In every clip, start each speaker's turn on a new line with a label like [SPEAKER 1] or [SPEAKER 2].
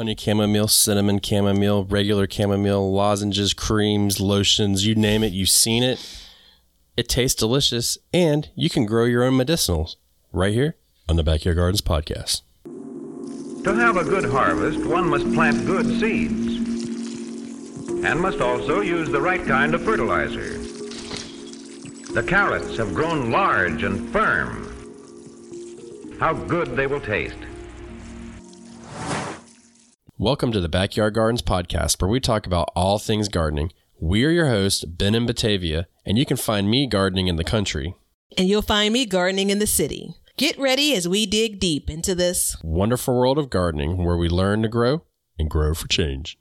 [SPEAKER 1] honey chamomile, cinnamon chamomile, regular chamomile, lozenges, creams, lotions, you name it, you've seen it. It tastes delicious, and you can grow your own medicinals right here on the Backyard Gardens podcast.
[SPEAKER 2] To have a good harvest, one must plant good seeds and must also use the right kind of fertilizer. The carrots have grown large and firm. How good they will taste.
[SPEAKER 1] Welcome to the Backyard Gardens podcast, where we talk about all things gardening. We are your hosts, Ben and Batavia, and you can find me gardening in the country.
[SPEAKER 3] And you'll find me gardening in the city. Get ready as we dig deep into this
[SPEAKER 1] wonderful world of gardening where we learn to grow and grow for change.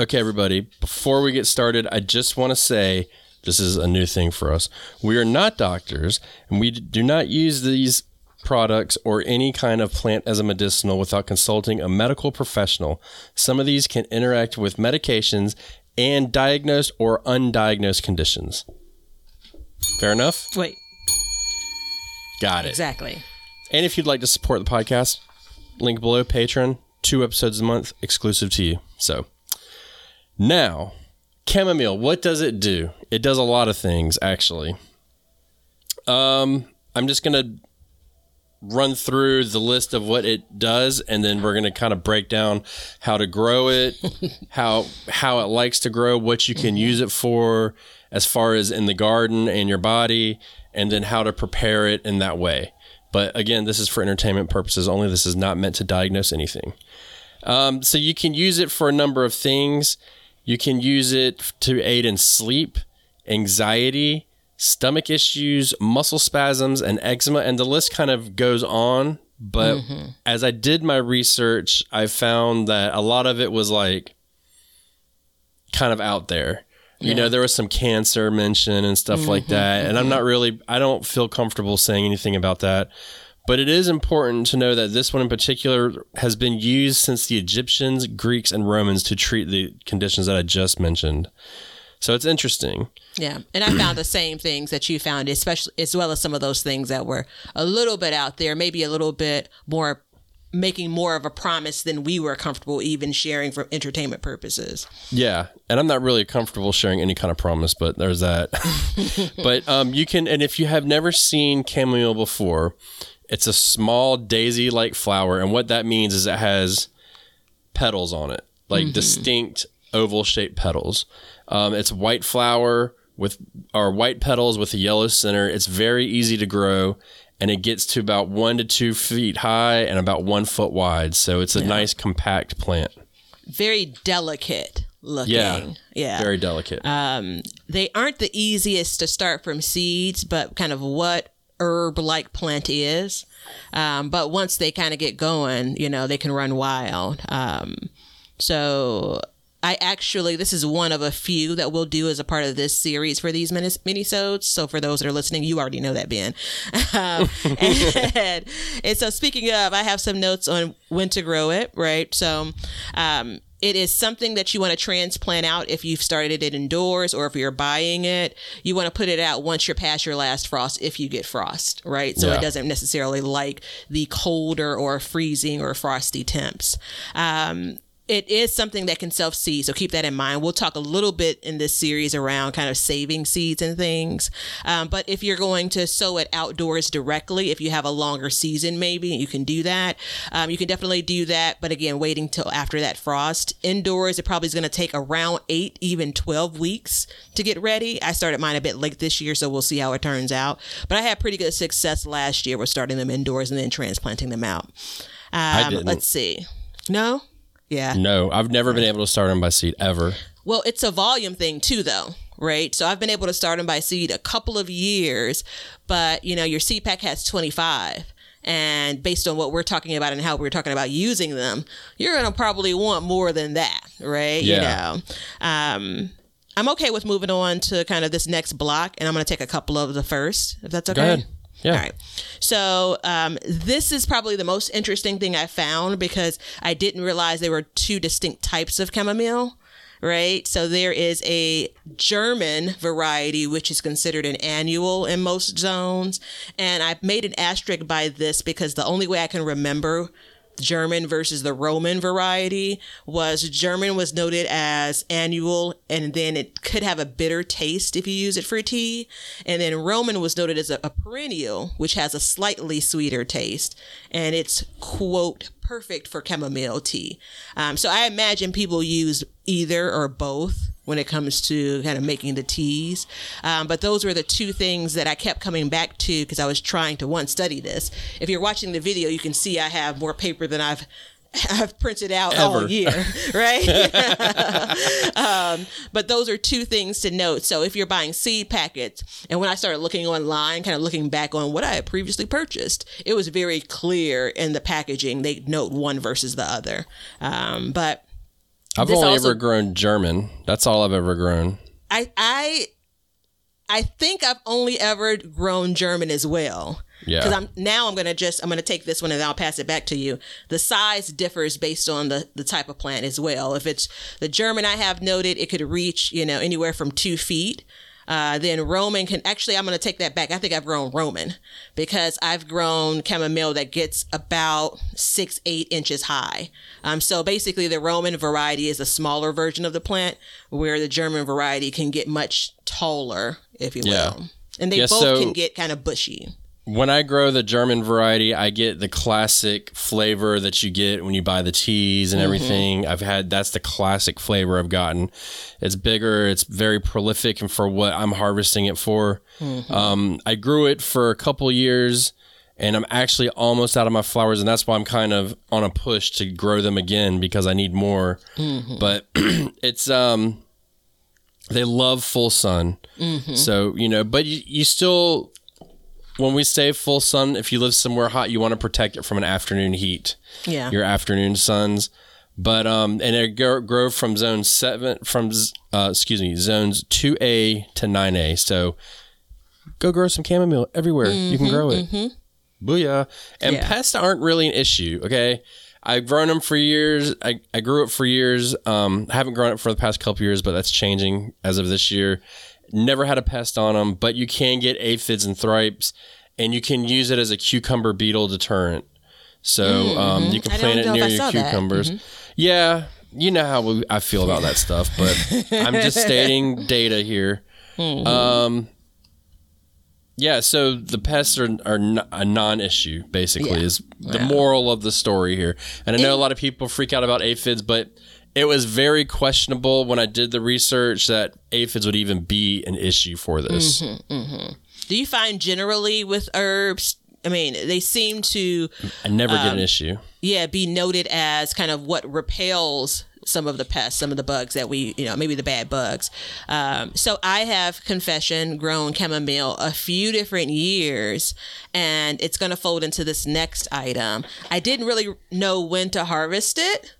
[SPEAKER 1] Okay, everybody, before we get started, I just want to say this is a new thing for us. We are not doctors, and we do not use these products or any kind of plant as a medicinal without consulting a medical professional. Some of these can interact with medications and diagnosed or undiagnosed conditions. Fair enough?
[SPEAKER 3] Wait.
[SPEAKER 1] Got it.
[SPEAKER 3] Exactly.
[SPEAKER 1] And if you'd like to support the podcast, link below Patreon, two episodes a month exclusive to you. So now, chamomile, what does it do? It does a lot of things, actually. Um, I'm just gonna run through the list of what it does and then we're going to kind of break down how to grow it how how it likes to grow what you can use it for as far as in the garden and your body and then how to prepare it in that way. But again this is for entertainment purposes only. This is not meant to diagnose anything. Um, so you can use it for a number of things. You can use it to aid in sleep anxiety stomach issues, muscle spasms, and eczema, and the list kind of goes on. But mm-hmm. as I did my research, I found that a lot of it was like kind of out there. Yeah. You know, there was some cancer mention and stuff mm-hmm, like that. And I'm not really, I don't feel comfortable saying anything about that. But it is important to know that this one in particular has been used since the Egyptians, Greeks, and Romans to treat the conditions that I just mentioned. So it's interesting.
[SPEAKER 3] Yeah, and I found the same things that you found, especially as well as some of those things that were a little bit out there, maybe a little bit more making more of a promise than we were comfortable even sharing for entertainment purposes.
[SPEAKER 1] Yeah, and I'm not really comfortable sharing any kind of promise, but there's that. but um, you can, and if you have never seen chamomile before, it's a small daisy-like flower, and what that means is it has petals on it, like mm-hmm. distinct oval-shaped petals. Um, it's white flower with our white petals with a yellow center. It's very easy to grow and it gets to about one to two feet high and about one foot wide. So it's a yeah. nice compact plant.
[SPEAKER 3] Very delicate looking.
[SPEAKER 1] Yeah. Yeah. Very delicate.
[SPEAKER 3] Um, they aren't the easiest to start from seeds, but kind of what herb like plant is. Um, but once they kind of get going, you know, they can run wild. Um, so I actually, this is one of a few that we'll do as a part of this series for these mini minisodes. So for those that are listening, you already know that, Ben. Um, and, and, so speaking of, I have some notes on when to grow it, right? So, um, it is something that you want to transplant out if you've started it indoors or if you're buying it. You want to put it out once you're past your last frost if you get frost, right? So yeah. it doesn't necessarily like the colder or freezing or frosty temps. Um, it is something that can self seed. So keep that in mind. We'll talk a little bit in this series around kind of saving seeds and things. Um, but if you're going to sow it outdoors directly, if you have a longer season, maybe you can do that. Um, you can definitely do that. But again, waiting till after that frost. Indoors, it probably is going to take around eight, even 12 weeks to get ready. I started mine a bit late this year, so we'll see how it turns out. But I had pretty good success last year with starting them indoors and then transplanting them out. Um, I didn't. Let's see. No? Yeah.
[SPEAKER 1] No, I've never been able to start them by seed ever.
[SPEAKER 3] Well, it's a volume thing too, though, right? So I've been able to start them by seed a couple of years, but you know, your seed pack has 25. And based on what we're talking about and how we're talking about using them, you're going to probably want more than that, right?
[SPEAKER 1] Yeah.
[SPEAKER 3] You know, um, I'm okay with moving on to kind of this next block, and I'm going to take a couple of the first, if that's okay.
[SPEAKER 1] Go ahead. Yeah.
[SPEAKER 3] All right. So um, this is probably the most interesting thing I found because I didn't realize there were two distinct types of chamomile. Right. So there is a German variety, which is considered an annual in most zones. And I've made an asterisk by this because the only way I can remember German versus the Roman variety was German was noted as annual and then it could have a bitter taste if you use it for tea. And then Roman was noted as a, a perennial, which has a slightly sweeter taste. And it's, quote, perfect for chamomile tea. Um, so I imagine people use either or both when it comes to kind of making the teas. Um, but those were the two things that I kept coming back to because I was trying to one study this. If you're watching the video, you can see I have more paper than I've I've printed out
[SPEAKER 1] Ever.
[SPEAKER 3] all year, right? um, but those are two things to note. So if you're buying seed packets, and when I started looking online, kind of looking back on what I had previously purchased, it was very clear in the packaging. They note one versus the other. Um, but
[SPEAKER 1] I've
[SPEAKER 3] This
[SPEAKER 1] only
[SPEAKER 3] also-
[SPEAKER 1] ever grown German. That's all I've ever grown.
[SPEAKER 3] I I I think I've only ever grown German as well.
[SPEAKER 1] Yeah.
[SPEAKER 3] Because I'm now I'm gonna just I'm gonna take this one and I'll pass it back to you. The size differs based on the the type of plant as well. If it's the German I have noted, it could reach you know anywhere from two feet. Uh, then Roman can actually I'm gonna take that back. I think I've grown Roman because I've grown chamomile that gets about six eight inches high. Um, so basically the Roman variety is a smaller version of the plant, where the German variety can get much taller, if you will.
[SPEAKER 1] Yeah.
[SPEAKER 3] And they
[SPEAKER 1] Yeah,
[SPEAKER 3] both
[SPEAKER 1] so-
[SPEAKER 3] can get kind of bushy.
[SPEAKER 1] When I grow the German variety, I get the classic flavor that you get when you buy the teas and everything. I've had that's the classic flavor I've gotten. It's bigger, it's very prolific, and for what I'm harvesting it for, um, I grew it for a couple years, and I'm actually almost out of my flowers, and that's why I'm kind of on a push to grow them again because I need more. But it's um, they love full sun, so you know, but you, you still when we say full sun, if you live somewhere hot, you want to protect it from an afternoon heat.
[SPEAKER 3] Yeah.
[SPEAKER 1] Your afternoon suns. But um, and it grow, grow from zone seven from uh, excuse me zones two A to nine A. So go grow some chamomile everywhere. you can grow it. Booyah! And
[SPEAKER 3] Yeah.
[SPEAKER 1] pests aren't really an issue. Okay, I've grown them for years. I, I grew it for years. Um, I haven't grown it for the past couple years, but that's changing as of this year. Never had a pest on them, but you can get aphids and thrips, and you can use it as a cucumber beetle deterrent. So um, you can
[SPEAKER 3] Mm-hmm.
[SPEAKER 1] Plant it near your
[SPEAKER 3] that. Mm-hmm.
[SPEAKER 1] cucumbers. Yeah, you know how we, I feel about that stuff, but I'm just stating data here.
[SPEAKER 3] Mm-hmm.
[SPEAKER 1] Um, yeah, so the pests are, are n- a non-issue. Basically,
[SPEAKER 3] Yeah.
[SPEAKER 1] is the moral of the story here. And I know a lot of people freak out about aphids, but it was very questionable when I did the research that aphids would even be an issue for this.
[SPEAKER 3] Mm-hmm. Do you find generally with herbs? I mean, they seem to,
[SPEAKER 1] I never get an
[SPEAKER 3] Um,
[SPEAKER 1] issue.
[SPEAKER 3] yeah, be noted as kind of what repels some of the pests, some of the bugs that we, you know, maybe the bad bugs. Um, so I have confession grown chamomile a few different years, and it's going to fold into this next item. I didn't really know when to harvest it,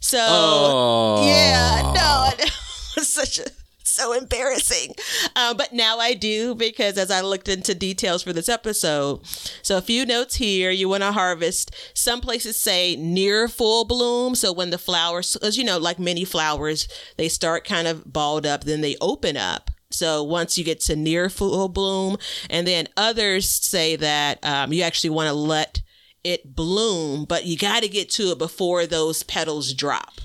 [SPEAKER 3] so
[SPEAKER 1] Oh,
[SPEAKER 3] yeah, no, it was such a so embarrassing. Uh, but now I do because as I looked into details for this episode, so a few notes here. You want to harvest. Some places say near full bloom. So when the flowers, as you know, like many flowers, they start kind of balled up, then they open up. So once you get to near full bloom, and then others say that um, you actually want to let it bloom, but you got to get to it before those petals drop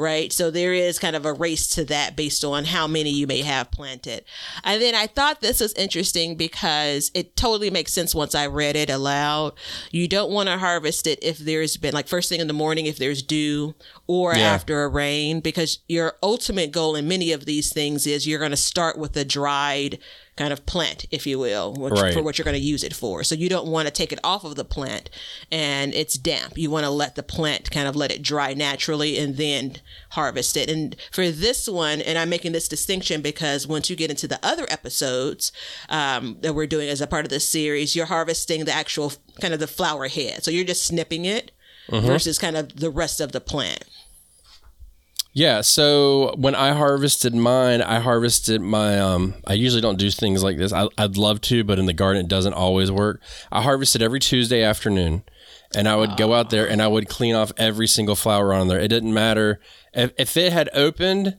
[SPEAKER 3] right? So there is kind of a race to that based on how many you may have planted. And then I thought this was interesting because it totally makes sense once I read it aloud. You don't want to harvest it if there's been like first thing in the morning if there's dew or
[SPEAKER 1] Yeah.
[SPEAKER 3] after a rain because your ultimate goal in many of these things is you're going to start with a dried kind of plant, if you will, which,
[SPEAKER 1] Right.
[SPEAKER 3] for what you're going to use it for. So you don't want to take it off of the plant and it's damp. You want to let the plant kind of let it dry naturally and then harvest it. And for this one, and I'm making this distinction because once you get into the other episodes um, that we're doing as a part of this series, you're harvesting the actual kind of the flower head. So you're just snipping it versus kind of the rest of the plant.
[SPEAKER 1] Yeah, so when I harvested mine, I harvested my um I usually don't do things like this. I would love to, but in the garden it doesn't always work. I harvested every Tuesday afternoon and I would go out there and I would clean off every single flower on there. It didn't matter if, if it had opened,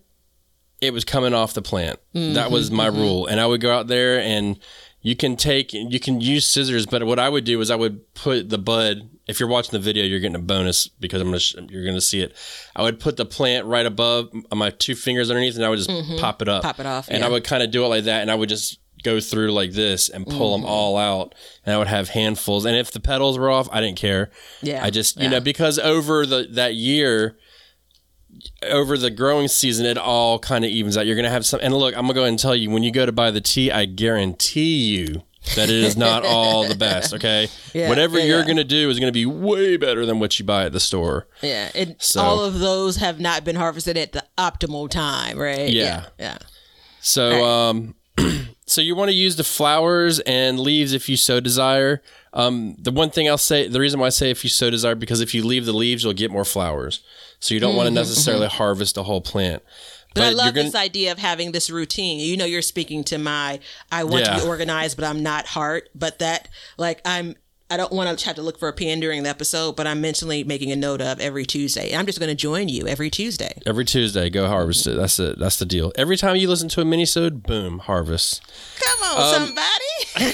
[SPEAKER 1] it was coming off the plant. That was my rule. And I would go out there and you can take you can use scissors, but what I would do is I would put the bud. If you're watching the video, you're getting a bonus because I'm gonna sh- you're gonna see it. I would put the plant right above my two fingers underneath, and I would just pop it up,
[SPEAKER 3] Mm-hmm. Pop it off,
[SPEAKER 1] and
[SPEAKER 3] yeah.
[SPEAKER 1] I would kind of do it like that, and I would just go through like this and pull
[SPEAKER 3] Mm-hmm.
[SPEAKER 1] them all out, and I would have handfuls. And if the petals were off, I didn't care.
[SPEAKER 3] Yeah,
[SPEAKER 1] I just you
[SPEAKER 3] yeah.
[SPEAKER 1] know because over the that year over the growing season, it all kind of evens out. You're going to have some. And look, I'm going to go ahead and tell you when you go to buy the tea, I guarantee you that it is not all the best. Okay.
[SPEAKER 3] Yeah,
[SPEAKER 1] Whatever
[SPEAKER 3] yeah,
[SPEAKER 1] you're
[SPEAKER 3] yeah.
[SPEAKER 1] going to do is going to be way better than what you buy at the store.
[SPEAKER 3] Yeah, and
[SPEAKER 1] So-
[SPEAKER 3] all of those have not been harvested at the optimal time, right?
[SPEAKER 1] Yeah.
[SPEAKER 3] yeah.
[SPEAKER 1] So, um, so you want to use the flowers and leaves if you so desire. Um, the one thing I'll say, the reason why I say if you so desire, because if you leave the leaves, you'll get more flowers. So you don't want to necessarily harvest a whole plant.
[SPEAKER 3] Mm-hmm, But, I love
[SPEAKER 1] gonna-
[SPEAKER 3] this idea of having this routine. You know, you're speaking to my I want to be organized, but I'm not heart. But that, like, I'm. I don't want to have to look for a pen during the episode, but I'm mentally making a note of every Tuesday. I'm just going to join you every Tuesday.
[SPEAKER 1] Every Tuesday, go harvest it. That's it. That's the deal. Every time you listen to a minisode, boom, harvest.
[SPEAKER 3] Come on,
[SPEAKER 1] Um,
[SPEAKER 3] somebody.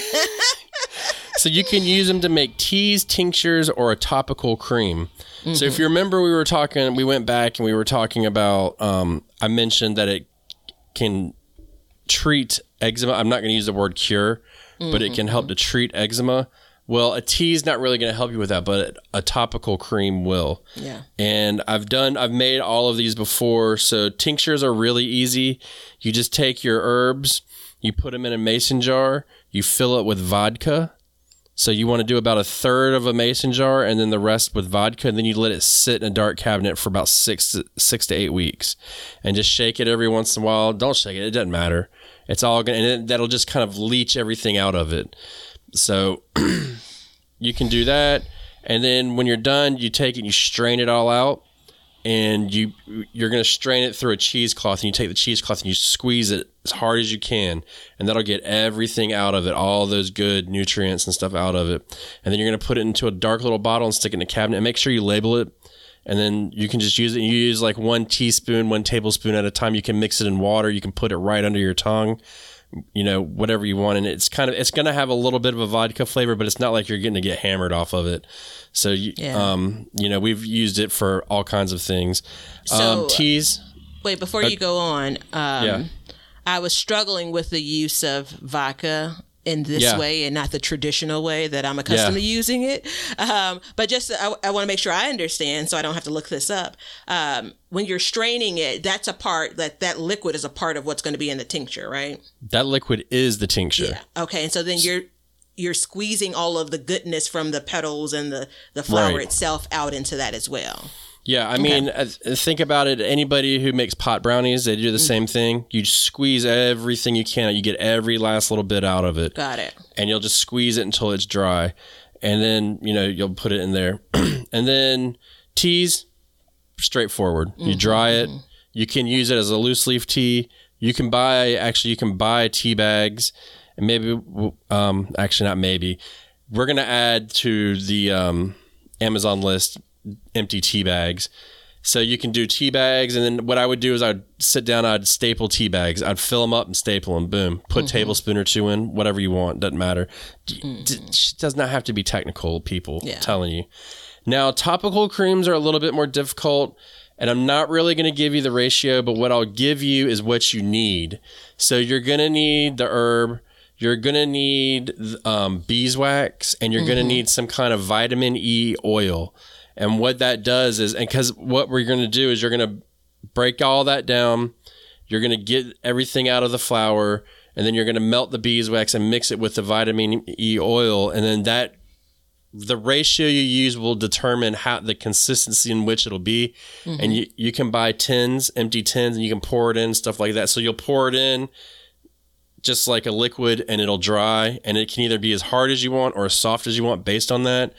[SPEAKER 1] So you can use them to make teas, tinctures, or a topical cream. So if you remember, we were talking, we went back and we were talking about. Um, I mentioned that it can treat eczema. I'm not going to use the word cure, but it can help to treat eczema. Well, a tea is not really going to help you with that, but a topical cream will.
[SPEAKER 3] Yeah.
[SPEAKER 1] And I've done, I've made all of these before. So tinctures are really easy. You just take your herbs, you put them in a mason jar, you fill it with vodka. So you want to do about a third of a mason jar, and then the rest with vodka, and then you let it sit in a dark cabinet for about six to, six to eight weeks, and just shake it every once in a while. Don't shake it; it doesn't matter. It's all gonna, and it, that'll just kind of leach everything out of it. So you can do that, and then when you're done, you take it, and you strain it all out, and you you're gonna strain it through a cheesecloth, and you take the cheesecloth and you squeeze it as hard as you can, and that'll get everything out of it, all those good nutrients and stuff out of it, and then you're gonna put it into a dark little bottle and stick it in a cabinet, and make sure you label it. And then you can just use it. You use like one teaspoon, one tablespoon at a time. You can mix it in water. You can put it right under your tongue you know whatever you want and it's kind of it's going to have a little bit of a vodka flavor but it's not like you're going to get hammered off of it. So you,
[SPEAKER 3] Yeah.
[SPEAKER 1] um you know we've used it for all kinds of things.
[SPEAKER 3] So-
[SPEAKER 1] um teas.
[SPEAKER 3] Wait, before you go on, um,
[SPEAKER 1] yeah.
[SPEAKER 3] I was struggling with the use of vodka in this
[SPEAKER 1] Yeah.
[SPEAKER 3] way and not the traditional way that I'm accustomed
[SPEAKER 1] Yeah.
[SPEAKER 3] to using it. Um, but just, I, I want to make sure I understand so I don't have to look this up. Um, when you're straining it, that's a part that that liquid is a part of what's going to be in the tincture, right?
[SPEAKER 1] that liquid is the tincture
[SPEAKER 3] Okay. And so then you're, you're squeezing all of the goodness from the petals and the, the flower
[SPEAKER 1] Right.
[SPEAKER 3] itself out into that as well.
[SPEAKER 1] Yeah, I mean, uh, think about it. Anybody who makes pot brownies, they do the
[SPEAKER 3] Mm.
[SPEAKER 1] same thing. You squeeze everything you can. You get every last little bit out of it,
[SPEAKER 3] Got it.
[SPEAKER 1] and you'll just squeeze it until it's dry, and then you know you'll put it in there, and then teas, straightforward. You dry it. You can use it as a loose leaf tea. You can buy actually you can buy tea bags, and maybe um actually not maybe. We're gonna add to the um, Amazon list empty tea bags. So you can do tea bags, and then what I would do is I'd sit down, I'd staple tea bags, I'd fill them up and staple them. Boom, put a tablespoon or two in, whatever you want, doesn't matter. D- d- mm. does not have to be technical. People
[SPEAKER 3] Yeah.
[SPEAKER 1] telling you. Now topical creams are a little bit more difficult, and I'm not really going to give you the ratio, but what I'll give you is what you need. So you're going to need the herb. You're gonna need um, beeswax, and you're gonna mm-hmm. need some kind of vitamin E oil. And what that does is, and because what we're going to do is you're going to break all that down. You're going to get everything out of the flower, and then you're going to melt the beeswax and mix it with the vitamin E oil, and then that the ratio you use will determine how the consistency in which it'll be. Mm-hmm. And you, you can buy tins, empty tins, and you can pour it in stuff like that. So you'll pour it in just like a liquid, and it'll dry, and it can either be as hard as you want or as soft as you want based on that.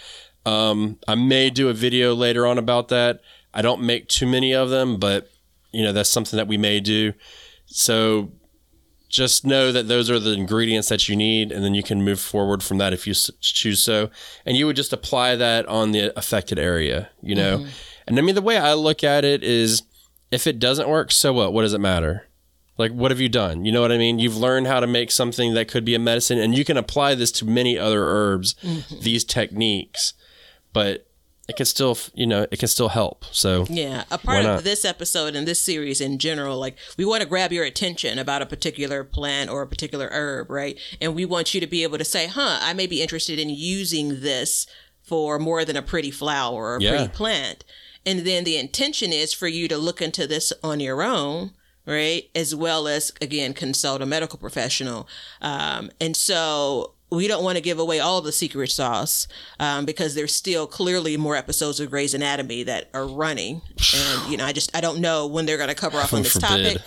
[SPEAKER 1] Um, I may do a video later on about that. I don't make too many of them, but you know that's something that we may do. So just know that those are the ingredients that you need, and then you can move forward from that if you choose so. And you would just apply that on the affected area, you know. And I mean, the way I look at it is, if it doesn't work, so what? What does it matter? Like, what have you done? You know what I mean? You've learned how to make something that could be a medicine, and you can apply this to many other herbs, these techniques, but it can still, you know, it can still help. So,
[SPEAKER 3] Yeah, a part of this episode and this series in general, like we want to grab your attention about a particular plant or a particular herb, right? And we want you to be able to say, "Huh, I may be interested in using this for more than a pretty flower or a
[SPEAKER 1] Yeah.
[SPEAKER 3] pretty plant." And then the intention is for you to look into this on your own, right? As well as again consult a medical professional. Um, and so we don't want to give away all the secret sauce um, because there's still clearly more episodes of Grey's Anatomy that are running, and you know, I just I don't know when they're going to cover off on this
[SPEAKER 1] forbid.
[SPEAKER 3] topic.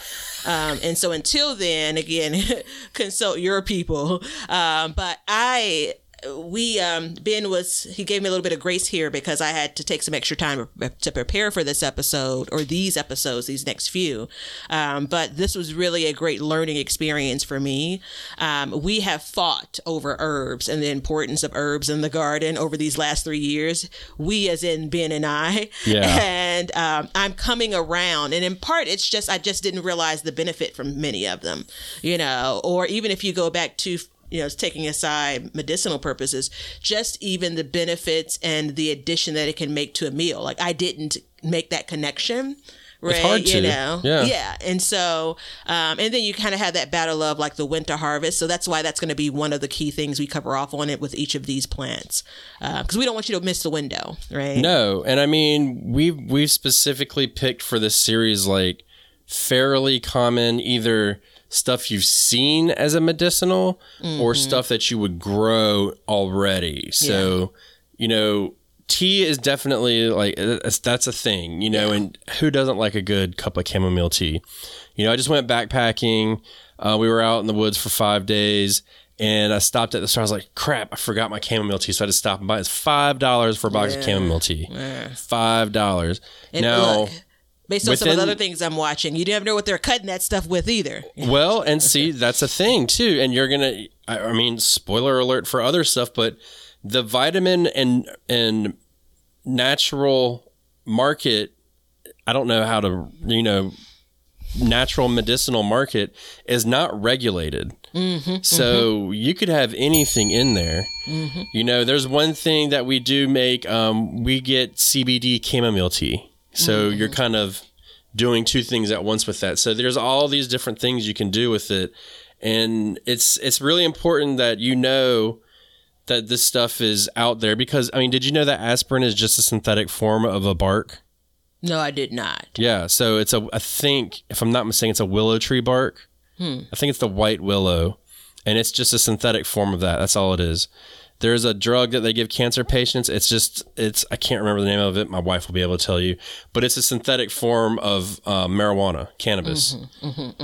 [SPEAKER 3] Um, and so until then, again, consult your people. Um, but I, we, um, Ben was, he gave me a little bit of grace here because I had to take some extra time to prepare for this episode or these episodes, these next few. Um, but this was really a great learning experience for me. Um, we have fought over herbs and the importance of herbs in the garden over these last three years. We, as in Ben and I,
[SPEAKER 1] Yeah.
[SPEAKER 3] and um, I'm coming around. And in part, it's just I just didn't realize the benefit from many of them, you know. Or even if you go back to you know it's taking aside medicinal purposes, just even the benefits and the addition that it can make to a meal. Like I didn't make that connection. Right,
[SPEAKER 1] hard
[SPEAKER 3] you
[SPEAKER 1] to.
[SPEAKER 3] know,
[SPEAKER 1] Yeah.
[SPEAKER 3] yeah, and so, um, and then you kind of have that battle of like the winter harvest. So that's why that's going to be one of the key things we cover off on it with each of these plants, because we don't want you to miss the window, right?
[SPEAKER 1] No, and I mean we've we've specifically picked for this series like fairly common either stuff you've seen as a medicinal or stuff that you would grow already. So, you know, tea is definitely like that's, that's a thing, you know, and who doesn't like a good cup of chamomile tea? You know, I just went backpacking. Uh, we were out in the woods for five days. And I stopped at the store. I was like, "Crap! I forgot my chamomile tea." So I had to stop and buy. it. It's five dollars for a box of chamomile tea. Five dollars.
[SPEAKER 3] And
[SPEAKER 1] Now,
[SPEAKER 3] look, based on some of the other things I'm watching, you never know what they're cutting that stuff with either.
[SPEAKER 1] well, and see, that's a thing too. And you're gonna. I, I mean, spoiler alert for other stuff, but the vitamin and and natural market. I don't know how to, you know, natural medicinal market is not regulated. Mm-hmm, so mm-hmm. you could have anything in there. Mm-hmm. You know, there's one thing that we do make. Um, we get CBD chamomile tea. So mm-hmm. you're kind of doing two things at once with that. So there's all these different things you can do with it, and it's it's really important that you know that this stuff is out there because I mean, did you know that aspirin is just a synthetic form of a bark?
[SPEAKER 3] No, I did not.
[SPEAKER 1] Yeah, so it's a I think if I'm not mistaken, it's a willow tree bark. Hmm. I think it's the white willow, and it's just a synthetic form of that. That's all it is. There's a drug that they give cancer patients. It's just it's I can't remember the name of it. My wife will be able to tell you, but it's a synthetic form of uh, marijuana, cannabis,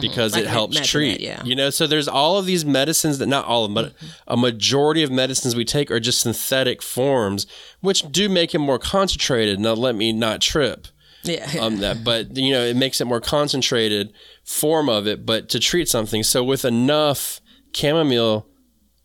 [SPEAKER 1] because
[SPEAKER 3] I
[SPEAKER 1] it helps treat.
[SPEAKER 3] that, yeah.
[SPEAKER 1] You know, so there's all of these medicines that not all of them, but a majority of medicines we take are just synthetic forms, which do make it more concentrated. Now let me not trip
[SPEAKER 3] Yeah.
[SPEAKER 1] um, that, but you know, it makes it more concentrated form of it. But to treat something, so with enough chamomile,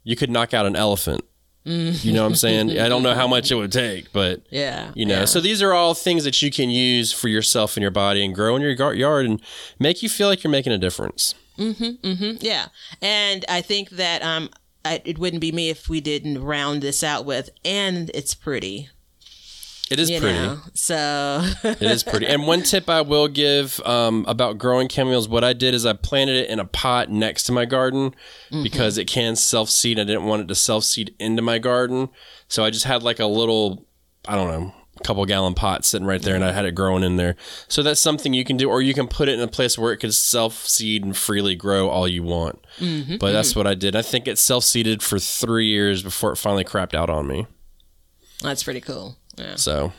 [SPEAKER 1] you could knock out an elephant. You know what I'm saying? I don't know how much it would take, but
[SPEAKER 3] yeah.
[SPEAKER 1] you know.
[SPEAKER 3] yeah.
[SPEAKER 1] So these are all things that you can use for yourself and your body and grow in your gar- yard and make you feel like you're making a difference. Mm-hmm. Mm-hmm.
[SPEAKER 3] Yeah, and I think that um, I, it wouldn't be me if we didn't round this out with, and it's pretty.
[SPEAKER 1] It is pretty.
[SPEAKER 3] know, so
[SPEAKER 1] It is pretty. And one tip I will give um, about growing chamomiles, what I did is I planted it in a pot next to my garden mm-hmm. because it can self seed. I didn't want it to self seed into my garden. So I just had like a little, I don't know, couple gallon pot sitting right there and I had it growing in there. So that's something you can do, or you can put it in a place where it can self seed and freely grow all you want. Mm-hmm. But that's mm-hmm. what I did. I think it self seeded for three years before it finally crapped out on me.
[SPEAKER 3] that's pretty cool. Yeah.
[SPEAKER 1] So,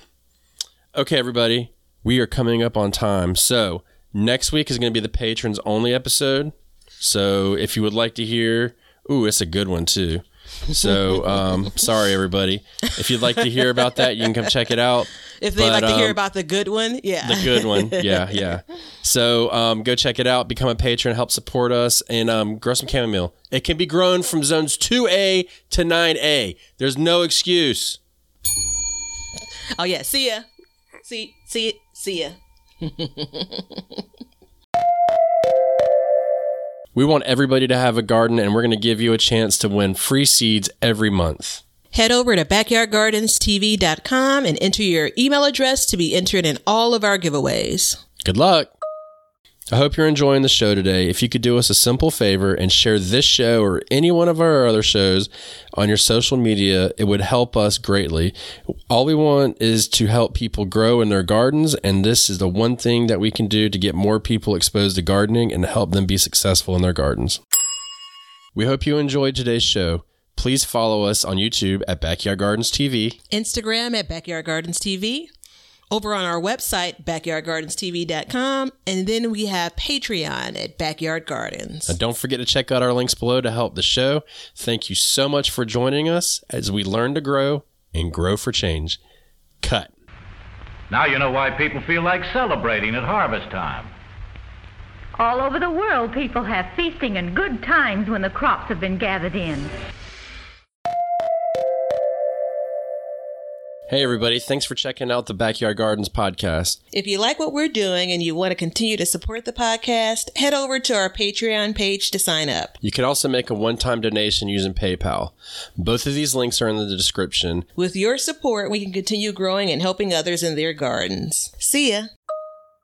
[SPEAKER 1] okay, everybody, we are coming up on time. So, next week is going to be the patrons only episode. So, if you would like to hear, ooh, it's a good one too. So, um, sorry, everybody. If you'd like to hear about that, you can come check it out.
[SPEAKER 3] If they
[SPEAKER 1] But,
[SPEAKER 3] like to hear
[SPEAKER 1] um,
[SPEAKER 3] about the good one, yeah.
[SPEAKER 1] The good one. Yeah, yeah. So, um, go check it out, become a patron, help support us, and um, grow some chamomile. It can be grown from zones 2A to 9A. There's no excuse.
[SPEAKER 3] Oh yeah. See ya. See see see ya.
[SPEAKER 1] We want everybody to have a garden, and we're going to give you a chance to win free seeds every month.
[SPEAKER 3] Head over to backyardgardenstv.com and enter your email address to be entered in all of our giveaways.
[SPEAKER 1] Good luck. I hope you're enjoying the show today. If you could do us a simple favor and share this show or any one of our other shows on your social media, it would help us greatly. All we want is to help people grow in their gardens, and this is the one thing that we can do to get more people exposed to gardening and help them be successful in their gardens. We hope you enjoyed today's show. Please follow us on YouTube at Backyard Gardens TV.
[SPEAKER 3] Instagram at Backyard Gardens TV, over on our website, backyardgardenstv.com, and then we have Patreon at Backyard Gardens.
[SPEAKER 1] And don't forget to check out our links below to help the show. Thank you so much for joining us as we learn to grow and grow for change. Cut.
[SPEAKER 2] Now you know why people feel like celebrating at harvest time.
[SPEAKER 4] All over the world, people have feasting and good times when the crops have been gathered in.
[SPEAKER 1] Hey, everybody. Thanks for checking out the Backyard Gardens podcast.
[SPEAKER 3] If you like what we're doing and you want to continue to support the podcast, head over to our Patreon page to sign up.
[SPEAKER 1] You can also make a one time donation using PayPal. Both of these links are in the description.
[SPEAKER 3] With your support, we can continue growing and helping others in their gardens. See ya!